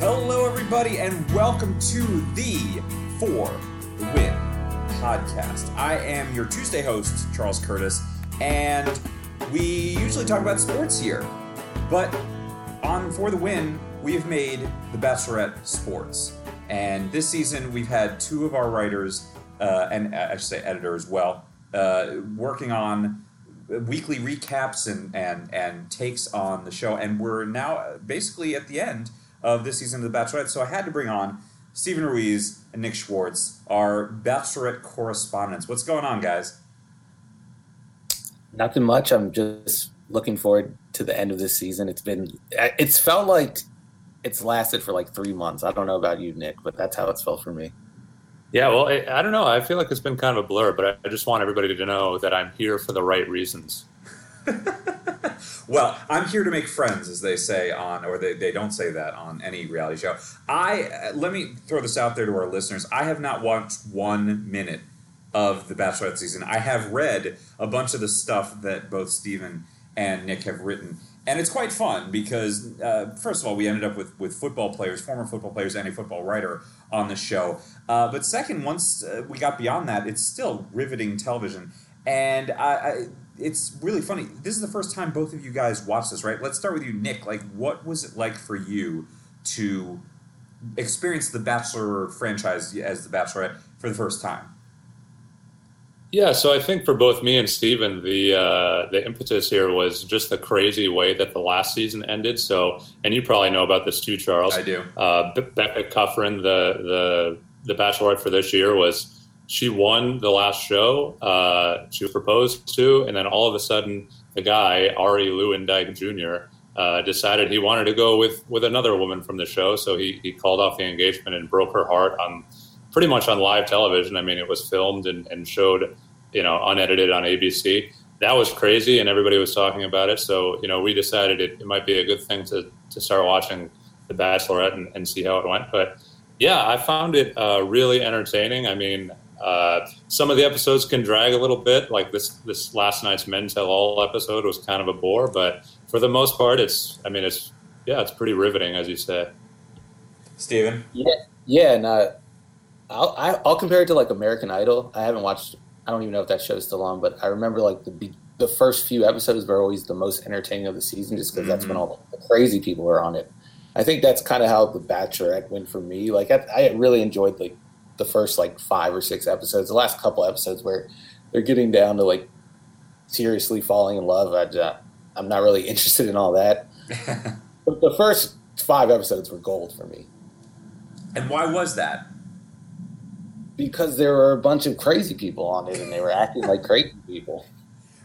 Hello, everybody, and welcome to the For the Win podcast. I am your Tuesday host, Charles Curtis, and we usually talk about sports here. But on For the Win, we have made The Bachelorette sports. And this season, we've had two of our writers, uh, and I should say editor as well, uh, working on weekly recaps and, and, and takes on the show. And we're now basically at the end of this season of The Bachelorette. So I had to bring on Stephen Ruiz and Nick Schwartz, our Bachelorette correspondents. What's going on, guys? Nothing much. I'm just looking forward to the end of this season. It's been, it's felt like it's lasted for like three months. I don't know about you, Nick, but that's how it's felt for me. Yeah, well, I, I don't know. I feel like it's been kind of a blur, but I, I just want everybody to know that I'm here for the right reasons. well, I'm here to make friends, as they say on, or they, they don't say that on any reality show. I uh, let me throw this out there to our listeners. I have not watched one minute of the Bachelorette season. I have read a bunch of the stuff that both Stephen and Nick have written, and it's quite fun because uh, first of all, we ended up with with football players, former football players, and a football writer on the show. Uh, but second, once uh, we got beyond that, it's still riveting television, and I, I it's really funny. This is the first time both of you guys watched this, right? Let's start with you, Nick. Like, what was it like for you to experience the Bachelor franchise as the Bachelorette for the first time? Yeah, so I think for both me and Stephen, the uh, the impetus here was just the crazy way that the last season ended. So, and you probably know about this too, Charles. I do. Uh, Becca Kufrin, the the the Bachelorette for this year was she won the last show. Uh, she was proposed to, and then all of a sudden, the guy Arie Luyendyk Jr. Uh, decided he wanted to go with with another woman from the show. So he he called off the engagement and broke her heart on pretty much on live television. I mean, it was filmed and, and showed, you know, unedited on ABC. That was crazy, and everybody was talking about it. So you know, we decided it, it might be a good thing to to start watching The Bachelorette and, and see how it went. But yeah, I found it uh, really entertaining. I mean, uh, some of the episodes can drag a little bit, like this this last night's Men Tell All episode was kind of a bore, but for the most part, it's I mean it's yeah, it's pretty riveting, as you say. Stephen? Yeah, yeah, and uh, I'll I, will i will compare it to like American Idol. I haven't watched. I don't even know if that show's still on, but I remember like the the first few episodes were always the most entertaining of the season, just because mm-hmm. that's when mm-hmm. all the crazy people are on it. I think that's kind of how the Bachelorette went for me. Like I, I really enjoyed like the first like five or six episodes, the last couple episodes where they're getting down to like seriously falling in love. I, uh, I'm not really interested in all that. but the first five episodes were gold for me. And why was that? Because there were a bunch of crazy people on it, and they were acting like crazy people.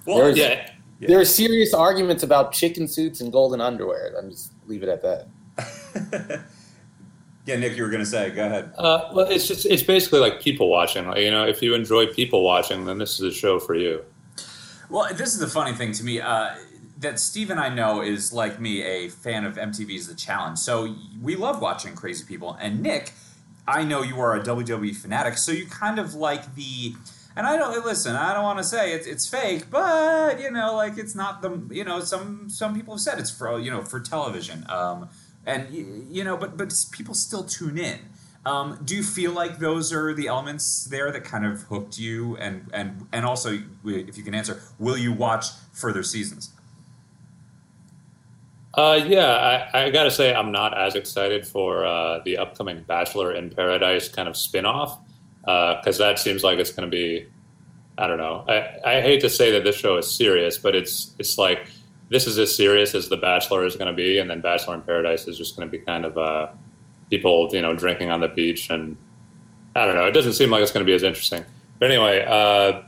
Well, there was, yeah, yeah. There were serious arguments about chicken suits and golden underwear. I'm just leave it at that. Yeah, Nick, you were going to say. Go ahead. Uh, well, it's just it's basically like people watching. You know, if you enjoy people watching, then this is a show for you. Well, this is the funny thing to me. Uh, that Steve and I know is like me, a fan of MTV's The Challenge. So we love watching crazy people. And Nick, I know you are a WWE fanatic, so you kind of like the. And I don't listen. I don't want to say it's, it's fake, but you know, like it's not the. You know, some some people have said it's for you know for television. Um, and you know, but but people still tune in. Um, do you feel like those are the elements there that kind of hooked you, and and and also, if you can answer, will you watch further seasons? Uh, yeah, I, I got to say I'm not as excited for uh, the upcoming Bachelor in Paradise kind of spinoff because uh, that seems like it's going to be. I don't know. I, I hate to say that this show is serious, but it's it's like this is as serious as The Bachelor is going to be, and then Bachelor in Paradise is just going to be kind of uh, people, you know, drinking on the beach, and I don't know. It doesn't seem like it's going to be as interesting. But anyway, uh,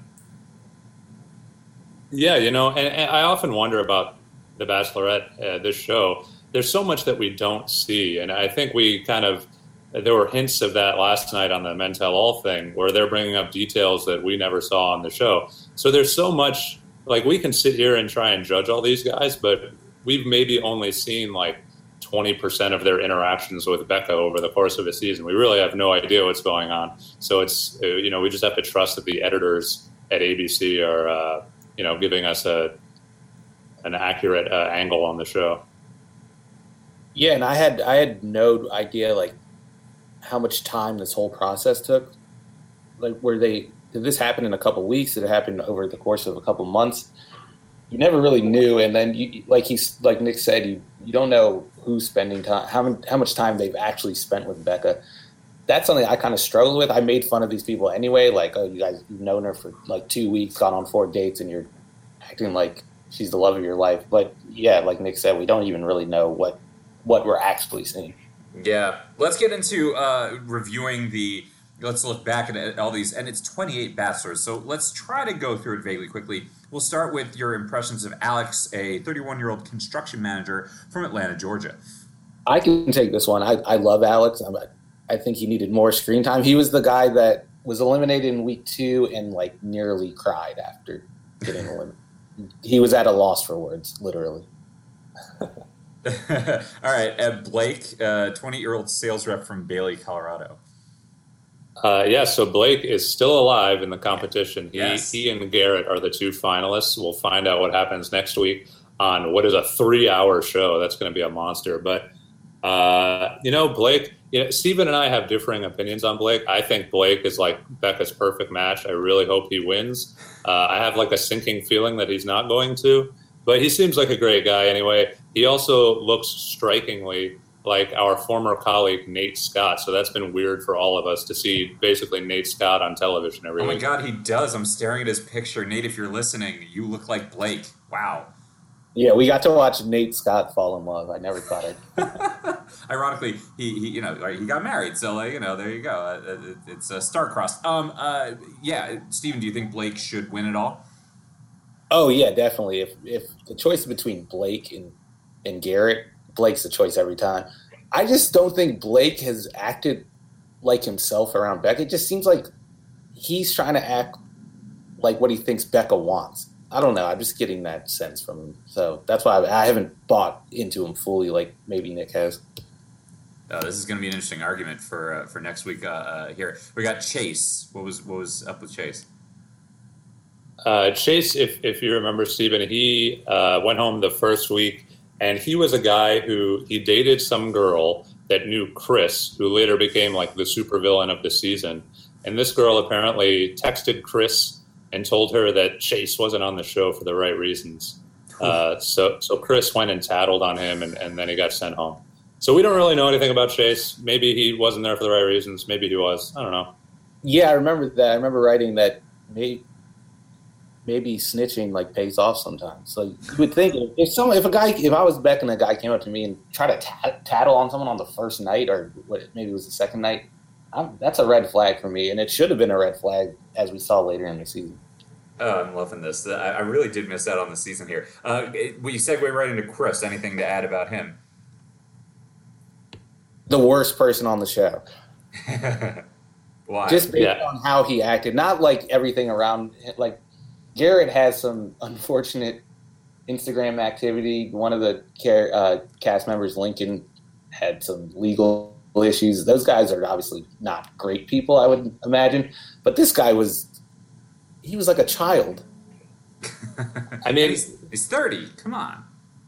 yeah, you know, and, and, I often wonder about The Bachelorette, uh, this show. There's so much that we don't see, and I think we kind of there were hints of that last night on the Men Tell All thing, where they're bringing up details that we never saw on the show. So there's so much like we can sit here and try and judge all these guys, but we've maybe only seen like 20% of their interactions with Becca over the course of a season. We really have no idea what's going on. So it's, uh, you know, we just have to trust that the editors at ABC are, uh, you know, giving us a, an accurate uh, angle on the show. Yeah, and I had I had no idea like how much time this whole process took. Like, where they this happen in a couple weeks? It happen over the course of a couple months? You never really knew, and then you like he's like Nick said, you you don't know who's spending time, how how much time they've actually spent with Becca. That's something I kind of struggle with. I made fun of these people anyway, like, oh, you guys you've known her for like two weeks, gone on four dates, and you're acting like she's the love of your life. But yeah, like Nick said, we don't even really know what what we're actually seeing. Yeah, let's get into uh, reviewing the. Let's look back at all these, and it's 28 bachelors. So let's try to go through it vaguely quickly. We'll start with your impressions of Alex, a 31 year old construction manager from Atlanta, Georgia. I can take this one. I, I love Alex. I'm, I think he needed more screen time. He was the guy that was eliminated in week two and like nearly cried after getting eliminated. he was at a loss for words, literally. All right, uh, Blake, twenty-year-old uh, sales rep from Bailey, Colorado. Uh, yeah, so Blake is still alive in the competition. He, yes. he and Garrett are the two finalists. We'll find out what happens next week on what is a three-hour show. That's going to be a monster. But uh, you know, Blake. You know, Stephen and I have differing opinions on Blake. I think Blake is like Becca's perfect match. I really hope he wins. Uh, I have like a sinking feeling that he's not going to. But he seems like a great guy anyway. He also looks strikingly like our former colleague Nate Scott. So that's been weird for all of us to see basically Nate Scott on television every week. Oh my god, he does. I'm staring at his picture. Nate, if you're listening, you look like Blake. Wow. Yeah, we got to watch Nate Scott fall in love. I never thought I'd. Ironically, he, he you know he got married, so like you know there you go. Uh, it's a star-crossed. Um, uh, yeah, Stephen, do you think Blake should win it all? Oh yeah, definitely. If if the choice between Blake and and Garrett, Blake's the choice every time. I just don't think Blake has acted like himself around Becca. It just seems like he's trying to act like what he thinks Becca wants. I don't know. I'm just getting that sense from him. So that's why I, I haven't bought into him fully like maybe Nick has. Uh, this is going to be an interesting argument for uh, for next week. Uh, uh here we got Chase. What was what was up with Chase? Uh, Chase, if, if you remember, Stephen, he uh, went home the first week, and he was a guy who he dated some girl that knew Chris, who later became like the supervillain of the season. And this girl apparently texted Chris and told her that Chase wasn't on the show for the right reasons. Uh, so, so Chris went and tattled on him, and, and then he got sent home. So we don't really know anything about Chase. Maybe he wasn't there for the right reasons. Maybe he was. I don't know. Yeah, I remember that. I remember writing that. Maybe maybe snitching like pays off sometimes. So you would think if some if a guy if I was Beck and a guy came up to me and tried to t- tattle on someone on the first night or what maybe it was the second night, I'm, that's a red flag for me, and it should have been a red flag as we saw later in the season. Oh, I'm loving this. I really did miss out on the season here. Uh, we segue right into Chris. Anything to add about him? The worst person on the show. Why? Just based yeah. on how he acted, not like everything around. Like Garrett has some unfortunate Instagram activity. One of the uh, cast members, Lincoln, had some legal issues. Those guys are obviously not great people, I would imagine. But this guy was, he was like a child. I mean, he's, he's 30. Come on.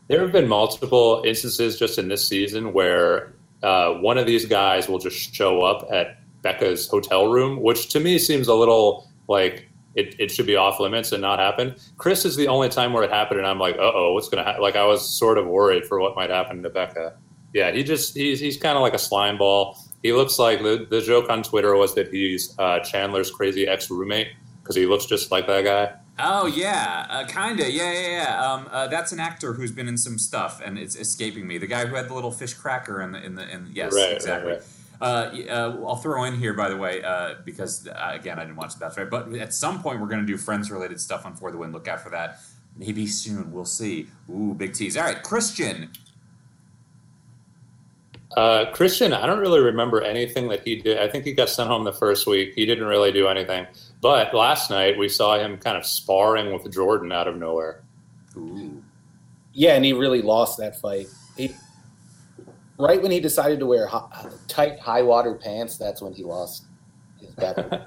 There have been multiple instances just in this season where uh, one of these guys will just show up at Becca's hotel room, which to me seems a little like it, it should be off limits and not happen. Chris is the only time where it happened, and I'm like, uh oh, what's going to happen? Like, I was sort of worried for what might happen to Becca. Yeah, he just, he's, he's kind of like a slime ball. He looks like the, the joke on Twitter was that he's uh, Chandler's crazy ex roommate because he looks just like that guy. Oh yeah, uh, kinda. Yeah, yeah, yeah. Um, uh, that's an actor who's been in some stuff, and it's escaping me. The guy who had the little fish cracker in the in the in, yes, right, exactly. Right, right. Uh, uh, I'll throw in here, by the way, uh, because uh, again, I didn't watch the Bachelor, but at some point we're going to do friends related stuff on For the Win. Look out for that. Maybe soon. We'll see. Ooh, big tease. All right, Christian. Uh, Christian, I don't really remember anything that he did. I think he got sent home the first week. He didn't really do anything. But last night we saw him kind of sparring with Jordan out of nowhere. Ooh. Yeah, and he really lost that fight. He right when he decided to wear high, tight high water pants, that's when he lost his battle.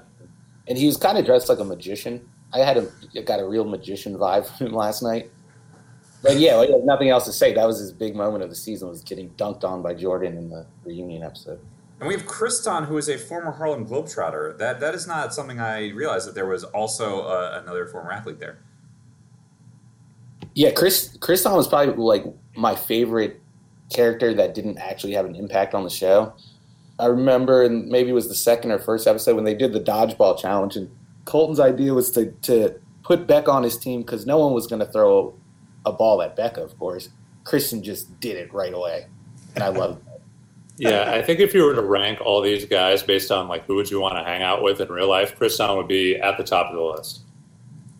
and he was kind of dressed like a magician. I had a got a real magician vibe from him last night. But yeah, nothing else to say. That was his big moment of the season was getting dunked on by Jordan in the reunion episode. And we have Christon, who is a former Harlem Globetrotter. That that is not something I realized that there was also uh, another former athlete there. Yeah, Chris Christon was probably like my favorite character that didn't actually have an impact on the show. I remember, and maybe it was the second or first episode when they did the dodgeball challenge, and Colton's idea was to to put Beck on his team because no one was going to throw a ball at Becca, of course. Christon just did it right away, and I love yeah, I think if you were to rank all these guys based on like who would you want to hang out with in real life, Christon would be at the top of the list.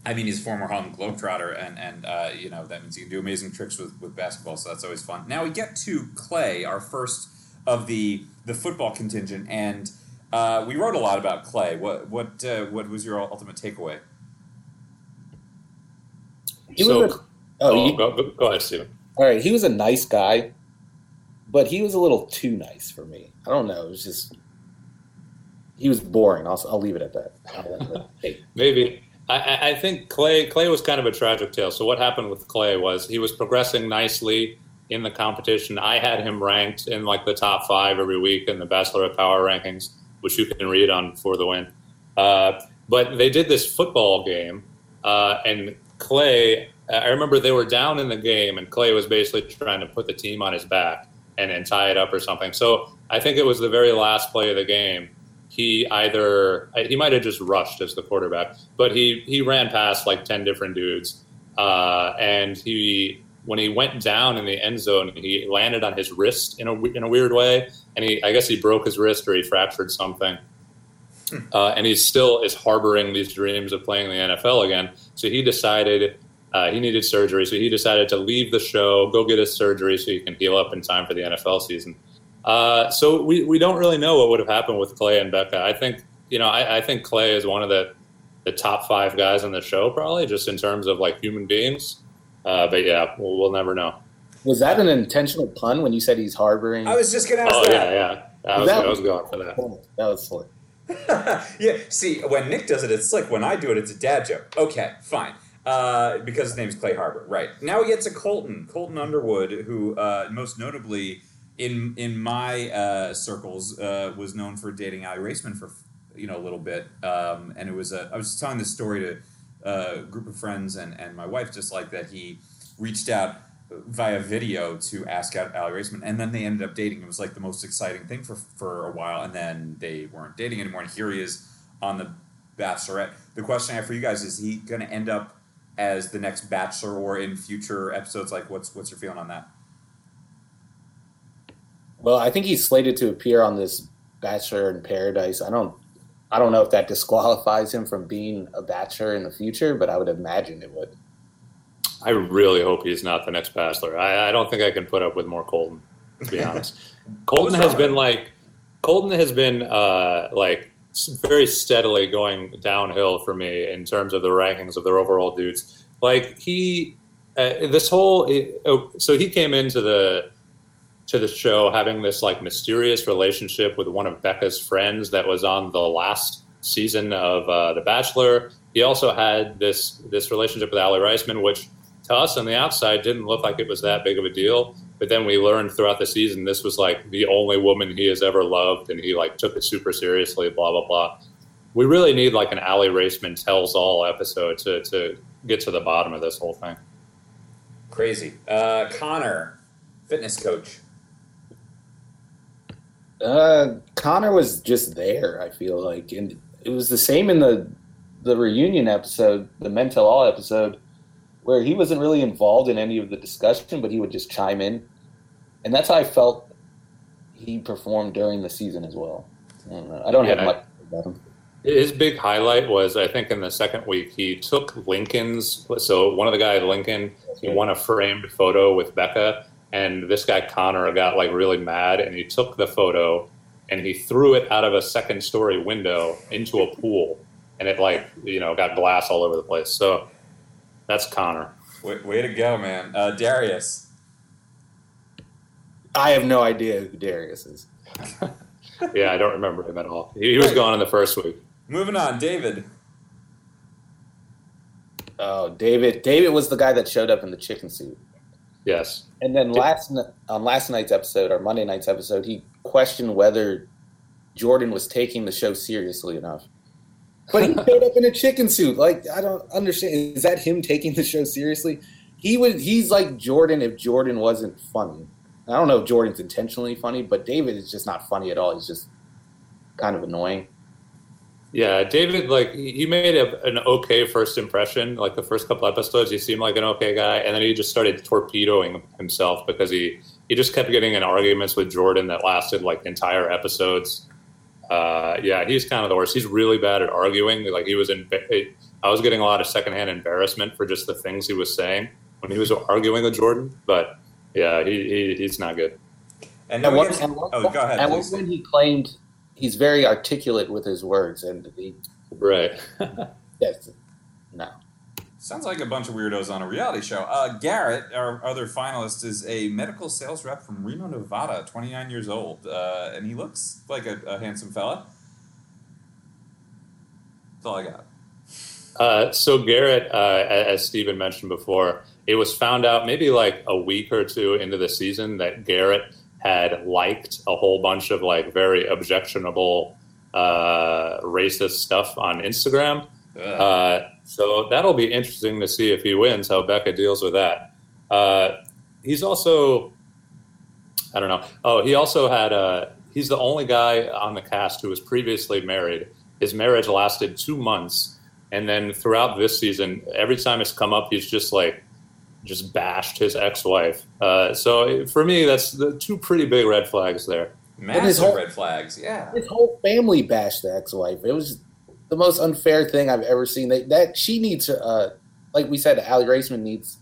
I mean, he's a former Harlem Globetrotter, and and uh, you know that means he can do amazing tricks with, with basketball, so that's always fun. Now we get to Clay, our first of the the football contingent, and uh, we wrote a lot about Clay. What what uh, what was your ultimate takeaway? He so, was a, oh, oh, you- go, go, go ahead, Stephen. all right. He was a nice guy, but he was a little too nice for me. I don't know. It was just he was boring. I'll I'll leave it at that. Hey, Maybe. I- I, think Clay Clay was kind of a tragic tale. So what happened with Clay was he was progressing nicely in the competition. I had him ranked in like the top five every week in the Bachelorette Power rankings, which you can read on For the Win. Uh, but they did this football game, uh, and Clay. I remember they were down in the game, and Clay was basically trying to put the team on his back and, and tie it up or something. So I think it was the very last play of the game he either he might have just rushed as the quarterback, but he he ran past like ten different dudes, uh, and he when he went down in the end zone, he landed on his wrist in a in a weird way, and he I guess he broke his wrist or he fractured something. Uh, and he still is harboring these dreams of playing the NFL again. So he decided uh, he needed surgery. So he decided to leave the show, go get his surgery, so he can heal up in time for the NFL season. Uh, so we, we don't really know what would have happened with Clay and Becca. I think you know I, I think Clay is one of the the top five guys on the show probably just in terms of like human beings. Uh, but yeah, we'll, we'll never know. was that an intentional pun when you said he's harboring? I was just gonna ask Oh that. yeah, yeah. I was, That- I was going for that. that was slick. yeah. See, when Nick does it, it's slick. When I do it, it's a dad joke. Okay, fine. Uh, because his name's Clay Harbor, right? Now we get to Colton, Colton Underwood, who uh, most notably in in my uh, circles uh, was known for dating Aly Raisman for you know a little bit, um, and it was a, I was telling this story to uh, a group of friends and and my wife just like that he reached out via video to ask out Aly Raisman, and then they ended up dating. It was like the most exciting thing for for a while, and then they weren't dating anymore. And here he is on the Bachelorette. The question I have for you guys is: He going to end up as the next Bachelor, or in future episodes? Like, what's what's your feeling on that? Well, I think he's slated to appear on this Bachelor in Paradise. I don't, I don't know if that disqualifies him from being a Bachelor in the future, but I would imagine it would. I really hope he's not the next Bachelor. I, I don't think I can put up with more Colton. To be honest, Colton has been like Colton has been uh, like very steadily going downhill for me in terms of the rankings of their overall dudes. Like he, uh, this whole oh, so he came into the to the show having this like mysterious relationship with one of Becca's friends that was on the last season of uh, The Bachelor. He also had this this relationship with Aly Raisman, which to us on the outside didn't look like it was that big of a deal. But then we learned throughout the season this was like the only woman he has ever loved, and he like took it super seriously. Blah blah blah. We really need like an Aly Raisman tells all episode to to get to the bottom of this whole thing. Crazy. Uh, Connor, fitness coach. Uh, Connor was just there. I feel like, and it was the same in the the reunion episode, the Men Tell All episode, where he wasn't really involved in any of the discussion, but he would just chime in, and that's how I felt he performed during the season as well. I don't, know. I don't Yeah. have much about him. His big highlight was, I think, in the second week, he took Lincoln's. So one of the guys, Lincoln, he won a framed photo with Becca, and this guy Connor got like really mad, and he took the photo and he threw it out of a second story window into a pool, and it like you know got glass all over the place. So that's Connor. Way, way to go, man. Uh, Darius. I have no idea who Darius is. Yeah, I don't remember him at all. He, he was gone in the first week. Moving on, David. Oh, David. David was the guy that showed up in the chicken suit. Yes. And then last on last night's episode or Monday night's episode, he questioned whether Jordan was taking the show seriously enough. But he showed up in a chicken suit. Like I don't understand. Is that him taking the show seriously? He would. He's like Jordan if Jordan wasn't funny. I don't know if Jordan's intentionally funny, but David is just not funny at all. He's just kind of annoying. Yeah, David, like he he made a, an okay first impression. Like the first couple episodes, he seemed like an okay guy, and then he just started torpedoing himself because he he just kept getting in arguments with Jordan that lasted like entire episodes. Uh, yeah, he's kind of the worst. He's really bad at arguing. Like he was in, I was getting a lot of secondhand embarrassment for just the things he was saying when he was arguing with Jordan. But yeah, he, he he's not good. And At then we one, get- at one oh, point- go ahead. At one please. point, he claimed he's very articulate with his words, and he, Right. that's no. Sounds like a bunch of weirdos on a reality show. Uh, Garrett, our other finalist, is a medical sales rep from Reno, Nevada, 29 years old, uh, and he looks like a, a handsome fella. That's all I got. Uh, so Garrett, uh, as Stephen mentioned before, it was found out maybe like a week or two into the season that Garrett had liked a whole bunch of like very objectionable uh, racist stuff on Instagram. Uh, so that'll be interesting to see if he wins, how Becca deals with that. Uh, he's also, I don't know. Oh, he also had, uh, he's the only guy on the cast who was previously married. His marriage lasted two months. And then throughout this season, every time it's come up, he's just like, just bashed his ex-wife. Uh, so for me, that's the two pretty big red flags there. Massive his whole- red flags, yeah. His whole family bashed the ex-wife. It was the most unfair thing I've ever seen. That, that she needs, to, uh, like we said, Aly Raisman needs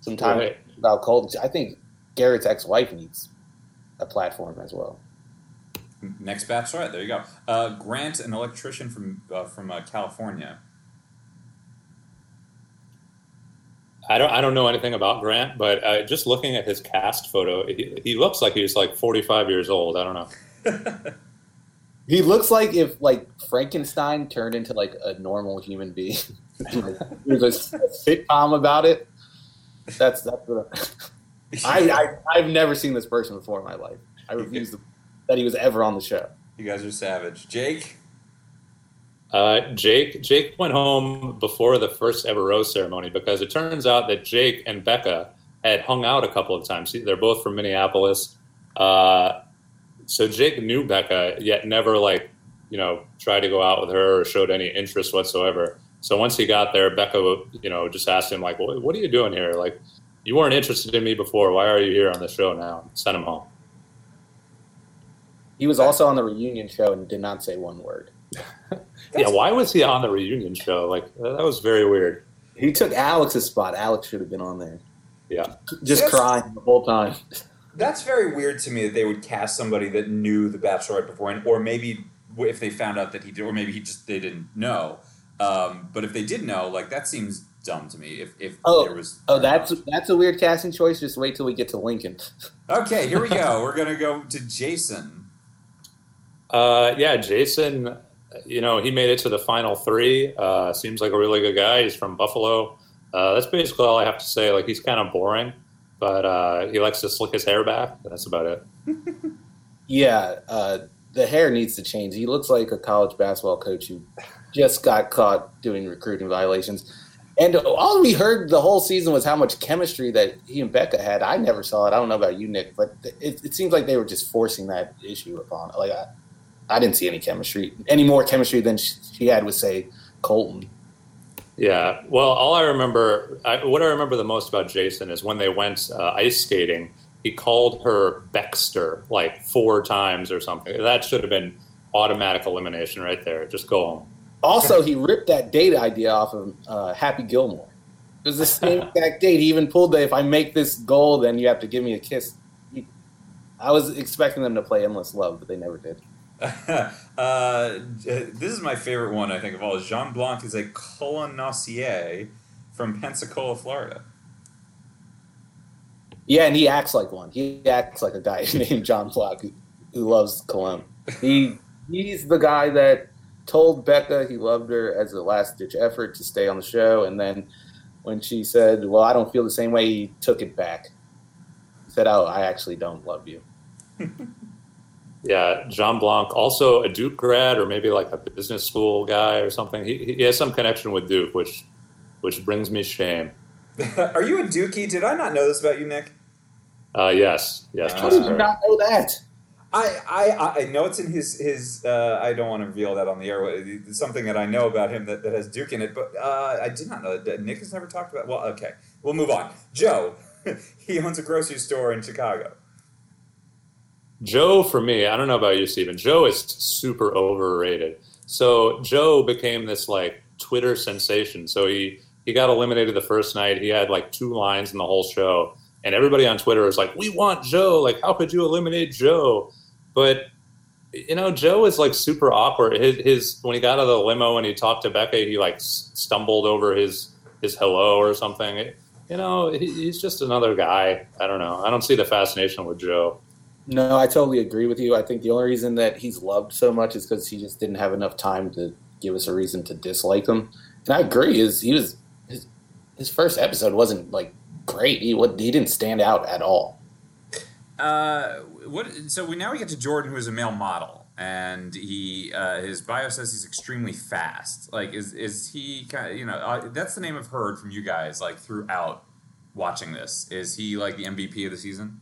some time Right. about Colton. I think Garrett's ex-wife needs a platform as well. Next bachelorette, there you go. Uh, Grant, an electrician from uh, from uh, California. I don't I don't know anything about Grant, but uh, just looking at his cast photo, he, he looks like he's like 45 years old. I don't know. He looks like if like Frankenstein turned into like a normal human being. There's a sitcom about it. That's that's what I, I I've never seen this person before in my life. I refuse to, that he was ever on the show. you guys are savage. Jake, Uh, Jake Jake went home before the first ever rose ceremony because it turns out that Jake and Becca had hung out a couple of times. They're both from Minneapolis. Uh, so Jake knew Becca, yet never like you know tried to go out with her or showed any interest whatsoever. So once he got there, Becca you know just asked him like, "What, are you doing here? Like, you weren't interested in me before. Why are you here on the show now?" Send him home. He was also on the reunion show and did not say one word. Yeah, why was he on the reunion show? Like that was very weird. He took Alex's spot. Alex should have been on there. Yeah. Just Yes. crying the whole time. that's very weird to me that they would cast somebody that knew the Bachelorette beforehand, or maybe if they found out that he did, or maybe he just they didn't know. Um, but if they did know, like that seems dumb to me. If if Oh, there was Oh, that's that's a weird casting choice. Just wait till we get to Lincoln. okay. Here we go. We're gonna go to Jason. Uh, yeah, Jason, you know, he made it to the final three. Uh, seems like a really good guy. He's from Buffalo. Uh, that's basically all I have to say. Like, he's kind of boring, but uh, he likes to slick his hair back. That's about it. Yeah, uh, the hair needs to change. He looks like a college basketball coach who just got caught doing recruiting violations. And all we heard the whole season was how much chemistry that he and Becca had. I never saw it. I don't know about you, Nick, but it, it seems like they were just forcing that issue upon. Like I, I didn't see any chemistry, any more chemistry than she, had with say Colton. Yeah. Well, all I remember, I, what I remember the most about Jason is when they went uh, ice skating, he called her Baxter like four times or something. That should have been automatic elimination right there. Just go home. Also, he ripped that date idea off of uh, Happy Gilmore. It was the same exact date. He even pulled the "if I make this goal, then you have to give me a kiss." He- I was expecting them to play "Endless Love," but they never did. uh, this is my favorite one, I think, of all. Jean Blanc is a colognoisseur from Pensacola, Florida. Yeah, and he acts like one. He acts like a guy named John Flock who, who loves Cologne. He he's the guy that told Becca he loved her as a last ditch effort to stay on the show, and then when she said, "Well, I don't feel the same way," he took it back. said, "Oh, I actually don't love you." Yeah, Jean Blanc, also a Duke grad or maybe like a business school guy or something. He, he has some connection with Duke, which which brings me shame. Are you a Dookie? Did I not know this about you, Nick? Uh, yes, yes. How did you not know that? I, I, I know it's in his his. Uh, I don't want to reveal that on the air. It's something that I know about him that, that has Duke in it, but uh, I did not know that Nick has never talked about. Well, okay, we'll move on. Joe, he owns a grocery store in Chicago. Joe, for me, I don't know about you, Stephen. Joe is super overrated. So Joe became this like Twitter sensation. So he he got eliminated the first night. He had like two lines in the whole show, and everybody on Twitter was like, "We want Joe! Like, how could you eliminate Joe?" But you know, Joe is like super awkward. His, his when he got out of the limo and he talked to Becca, he like stumbled over his his hello or something. It, you know, he, he's just another guy. I don't know. I don't see the fascination with Joe. No, I totally agree with you. I think the only reason that he's loved so much is because he just didn't have enough time to give us a reason to dislike him. And I agree. Is he was his his first episode wasn't like great. He he didn't stand out at all. Uh, what? So we now we get to Jordan, who is a male model, and he uh, his bio says he's extremely fast. Like, is is he kind of you know uh, that's the name I've heard from you guys like throughout watching this. Is he like the MVP of the season?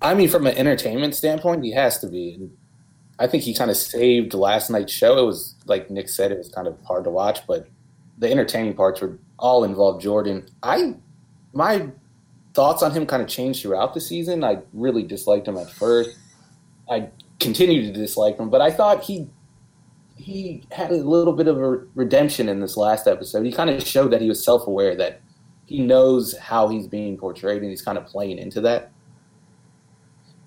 I mean, from an entertainment standpoint, he has to be. I think he kind of saved last night's show. It was like Nick said, it was kind of hard to watch, but the entertaining parts were all involved Jordan. I my thoughts on him kind of changed throughout the season. I really disliked him at first. I continued to dislike him, but I thought he he had a little bit of a redemption in this last episode. He kind of showed that he was self aware that he knows how he's being portrayed, and he's kind of playing into that.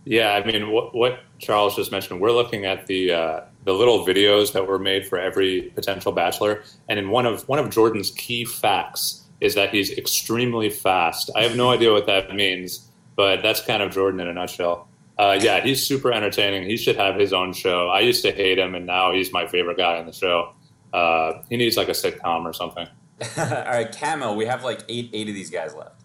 Yeah, I mean, what, what Charles just mentioned, we're looking at the uh, the little videos that were made for every potential bachelor, and in one of one of Jordan's key facts is that he's extremely fast. I have no idea what that means, but that's kind of Jordan in a nutshell. Uh, yeah, he's super entertaining. He should have his own show. I used to hate him, and now he's my favorite guy on the show. Uh, he needs like a sitcom or something. All right, Camo. We have like eight eight of these guys left.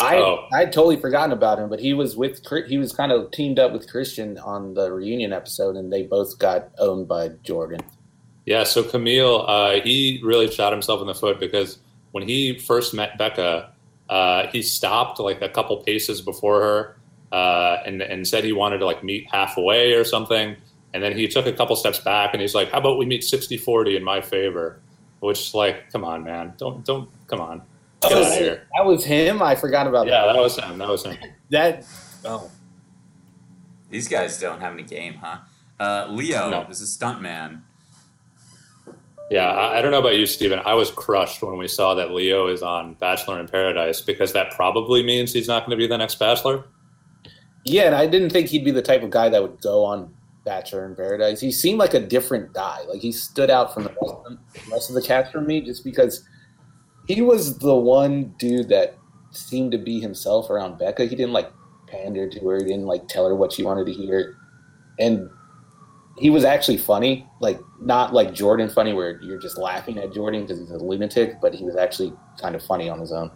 I Oh. I had totally forgotten about him, but he was with he was kind of teamed up with Christian on the reunion episode, and they both got owned by Jordan. Yeah, so Kamil, uh, he really shot himself in the foot because when he first met Becca, uh, he stopped like a couple paces before her uh, and, and said he wanted to like meet halfway or something. And then he took a couple steps back and he's like, how about we meet 60 40 in my favor? Which, is like, come on, man. Don't, don't, come on. Get Oh, out of here. That was him. I forgot about Yeah, that. Yeah, that was him. That was him. That oh, These guys don't have any game, huh? Uh, Leo No. is a stuntman. Yeah, I, I don't know about you, Stephen. I was crushed when we saw that Leo is on Bachelor in Paradise because that probably means he's not going to be the next Bachelor. yeah. And I didn't think he'd be the type of guy that would go on Bachelor in Paradise. He seemed like a different guy. Like he stood out from the rest of the, rest of the cast for me, just because he was the one dude that seemed to be himself around Becca. He didn't like pander to her. He didn't like tell her what she wanted to hear, and he was actually funny. Like not like Jordan funny, where you're just laughing at Jordan because he's a lunatic, but he was actually kind of funny on his own.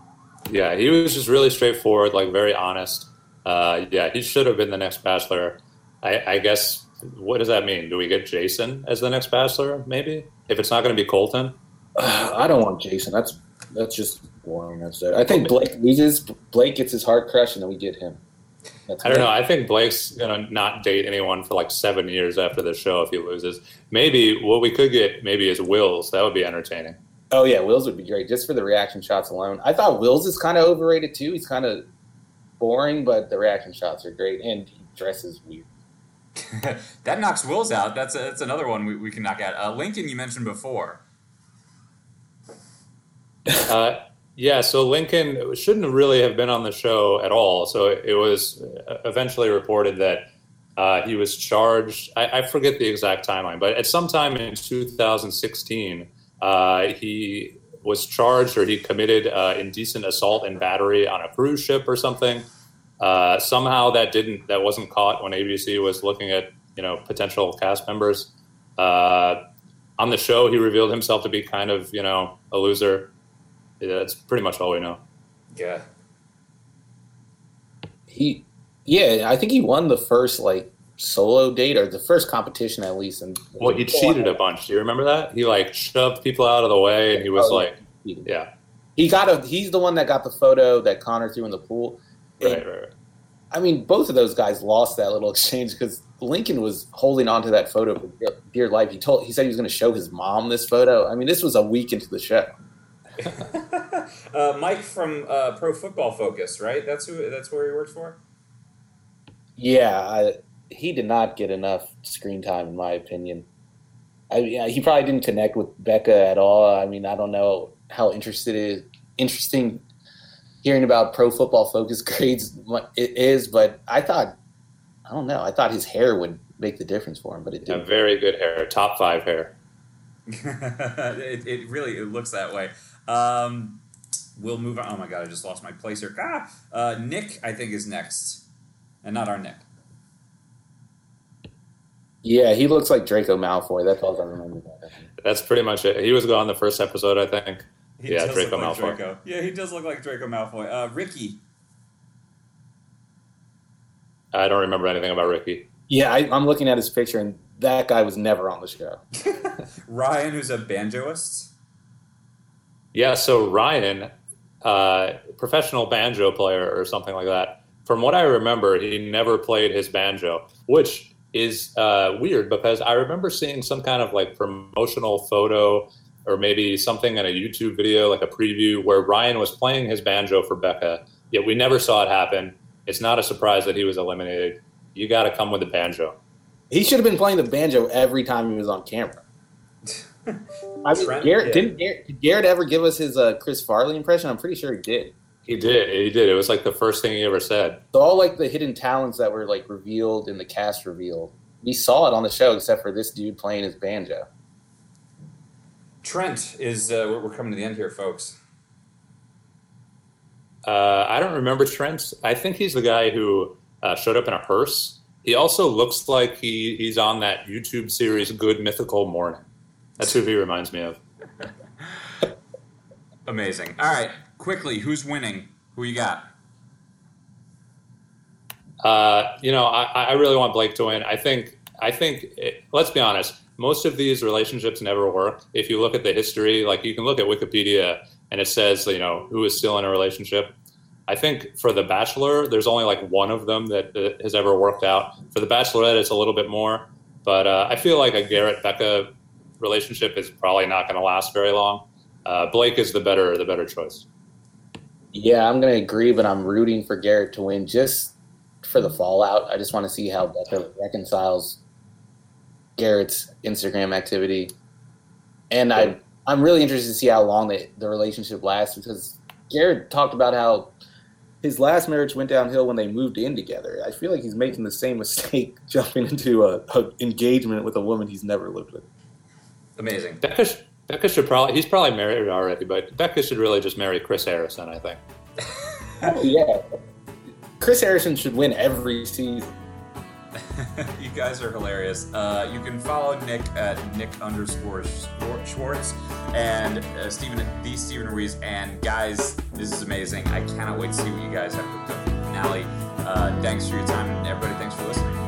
Yeah, he was just really straightforward, like very honest. Uh, yeah, he should have been the next Bachelor. I, I guess. What does that mean? Do we get Jason as the next Bachelor? Maybe if it's not going to be Colton. I don't want Jason. That's that's just boring. That's it. I think Blake loses. Blake gets his heart crushed, and then we get him. That's I don't know. I think Blake's going to not date anyone for like seven years after the show if he loses. Maybe what we could get maybe is Wills. That would be entertaining. Oh yeah, Wills would be great just for the reaction shots alone. I thought Wills is kind of overrated too. He's kind of boring, but the reaction shots are great, and he dresses weird. that knocks Wills out. That's a, that's another one we, we can knock out. Uh, Lincoln, you mentioned before. Uh, yeah, so Lincoln shouldn't really have been on the show at all. So it was eventually reported that uh, he was charged. I, I, forget the exact timeline, but at some time in 2016, uh, he was charged or he committed uh, indecent assault and battery on a cruise ship or something. Uh, somehow that didn't that wasn't caught when ABC was looking at you know potential cast members. Uh, on the show, he revealed himself to be kind of you know a loser. Yeah, that's pretty much all we know. Yeah. He, yeah, I think he won the first like solo date or the first competition at least. And well, he cheated a bunch. Do you remember that? He like shoved people out of the way, and he was Oh, like, yeah. yeah, He got a. He's the one that got the photo that Connor threw in the pool. right, right. right. I mean, both of those guys lost that little exchange because Lincoln was holding on to that photo for dear- dear life. He told he said he was going to show his mom this photo. I mean, this was a week into the show. uh, Mike from uh, Pro Football Focus, right? That's who. That's where he works for. Yeah, I, he did not get enough screen time, in my opinion. I, yeah, he probably didn't connect with Becca at all. I mean, I don't know how interested is interesting hearing about Pro Football Focus grades it is, but I thought, I don't know, I thought his hair would make the difference for him, but it Yeah, didn't. very good hair, top five hair. it, it really it looks that way. Um, we'll move on. Oh my god, I just lost my place here. Ah, uh, Nick, I think is next, and not our Nick. Yeah, he looks like Draco Malfoy. That's all I remember. About. That's pretty much it. He was gone the first episode, I think. He Yeah, does Draco like Malfoy. Draco. Yeah, he does look like Draco Malfoy. Uh, Ricky. I don't remember anything about Ricky. Yeah, I, I'm looking at his picture, and that guy was never on the show. Ryan, who's a banjoist. Yeah, so Ryan, uh, professional banjo player or something like that. From what I remember, he never played his banjo, which is uh, weird because I remember seeing some kind of like promotional photo or maybe something in a YouTube video, like a preview, where Ryan was playing his banjo for Becca. Yet we never saw it happen. It's not a surprise that he was eliminated. You got to come with the banjo. He should have been playing the banjo every time he was on camera. I mean, Garrett, didn't Garrett, did Garrett ever give us his uh, Chris Farley impression? I'm pretty sure he did. He did. He did. It was like the first thing he ever said. So all like the hidden talents that were like revealed in the cast reveal, we saw it on the show, except for this dude playing his banjo. Trent is. Uh, we're, we're coming to the end here, folks. Uh, I don't remember Trent. I think he's the guy who uh, showed up in a hearse. He also looks like he, he's on that YouTube series Good Mythical Morning. That's who he reminds me of. Amazing. All right, quickly, who's winning? Who you got? Uh, you know, I, I really want Blake to win. I think. I think. It, let's be honest. Most of these relationships never work. If you look at the history, like you can look at Wikipedia and it says, you know, who is still in a relationship. I think for The Bachelor, there's only like one of them that, that has ever worked out. For The Bachelorette, it's a little bit more. But uh, I feel like a Garrett Becca relationship is probably not going to last very long. Uh, Blake is the better the better choice. Yeah, I'm gonna agree, but I'm rooting for Garrett to win just for the fallout. I just want to see how Becca reconciles Garrett's Instagram activity, and I I'm really interested to see how long the the relationship lasts because Garrett talked about how his last marriage went downhill when they moved in together. I feel like he's making the same mistake jumping into a, a engagement with a woman he's never lived with. Amazing. Becca, Becca should probably he's probably married already, but Becca should really just marry Chris Harrison. I think. Oh, yeah, Chris Harrison should win every season. you guys are hilarious. Uh, you can follow Nick at Nick underscore Schwartz and uh, Stephen at the Stephen Ruiz. And guys, this is amazing. I cannot wait to see what you guys have cooked up for the finale. Uh, thanks for your time, and everybody, thanks for listening.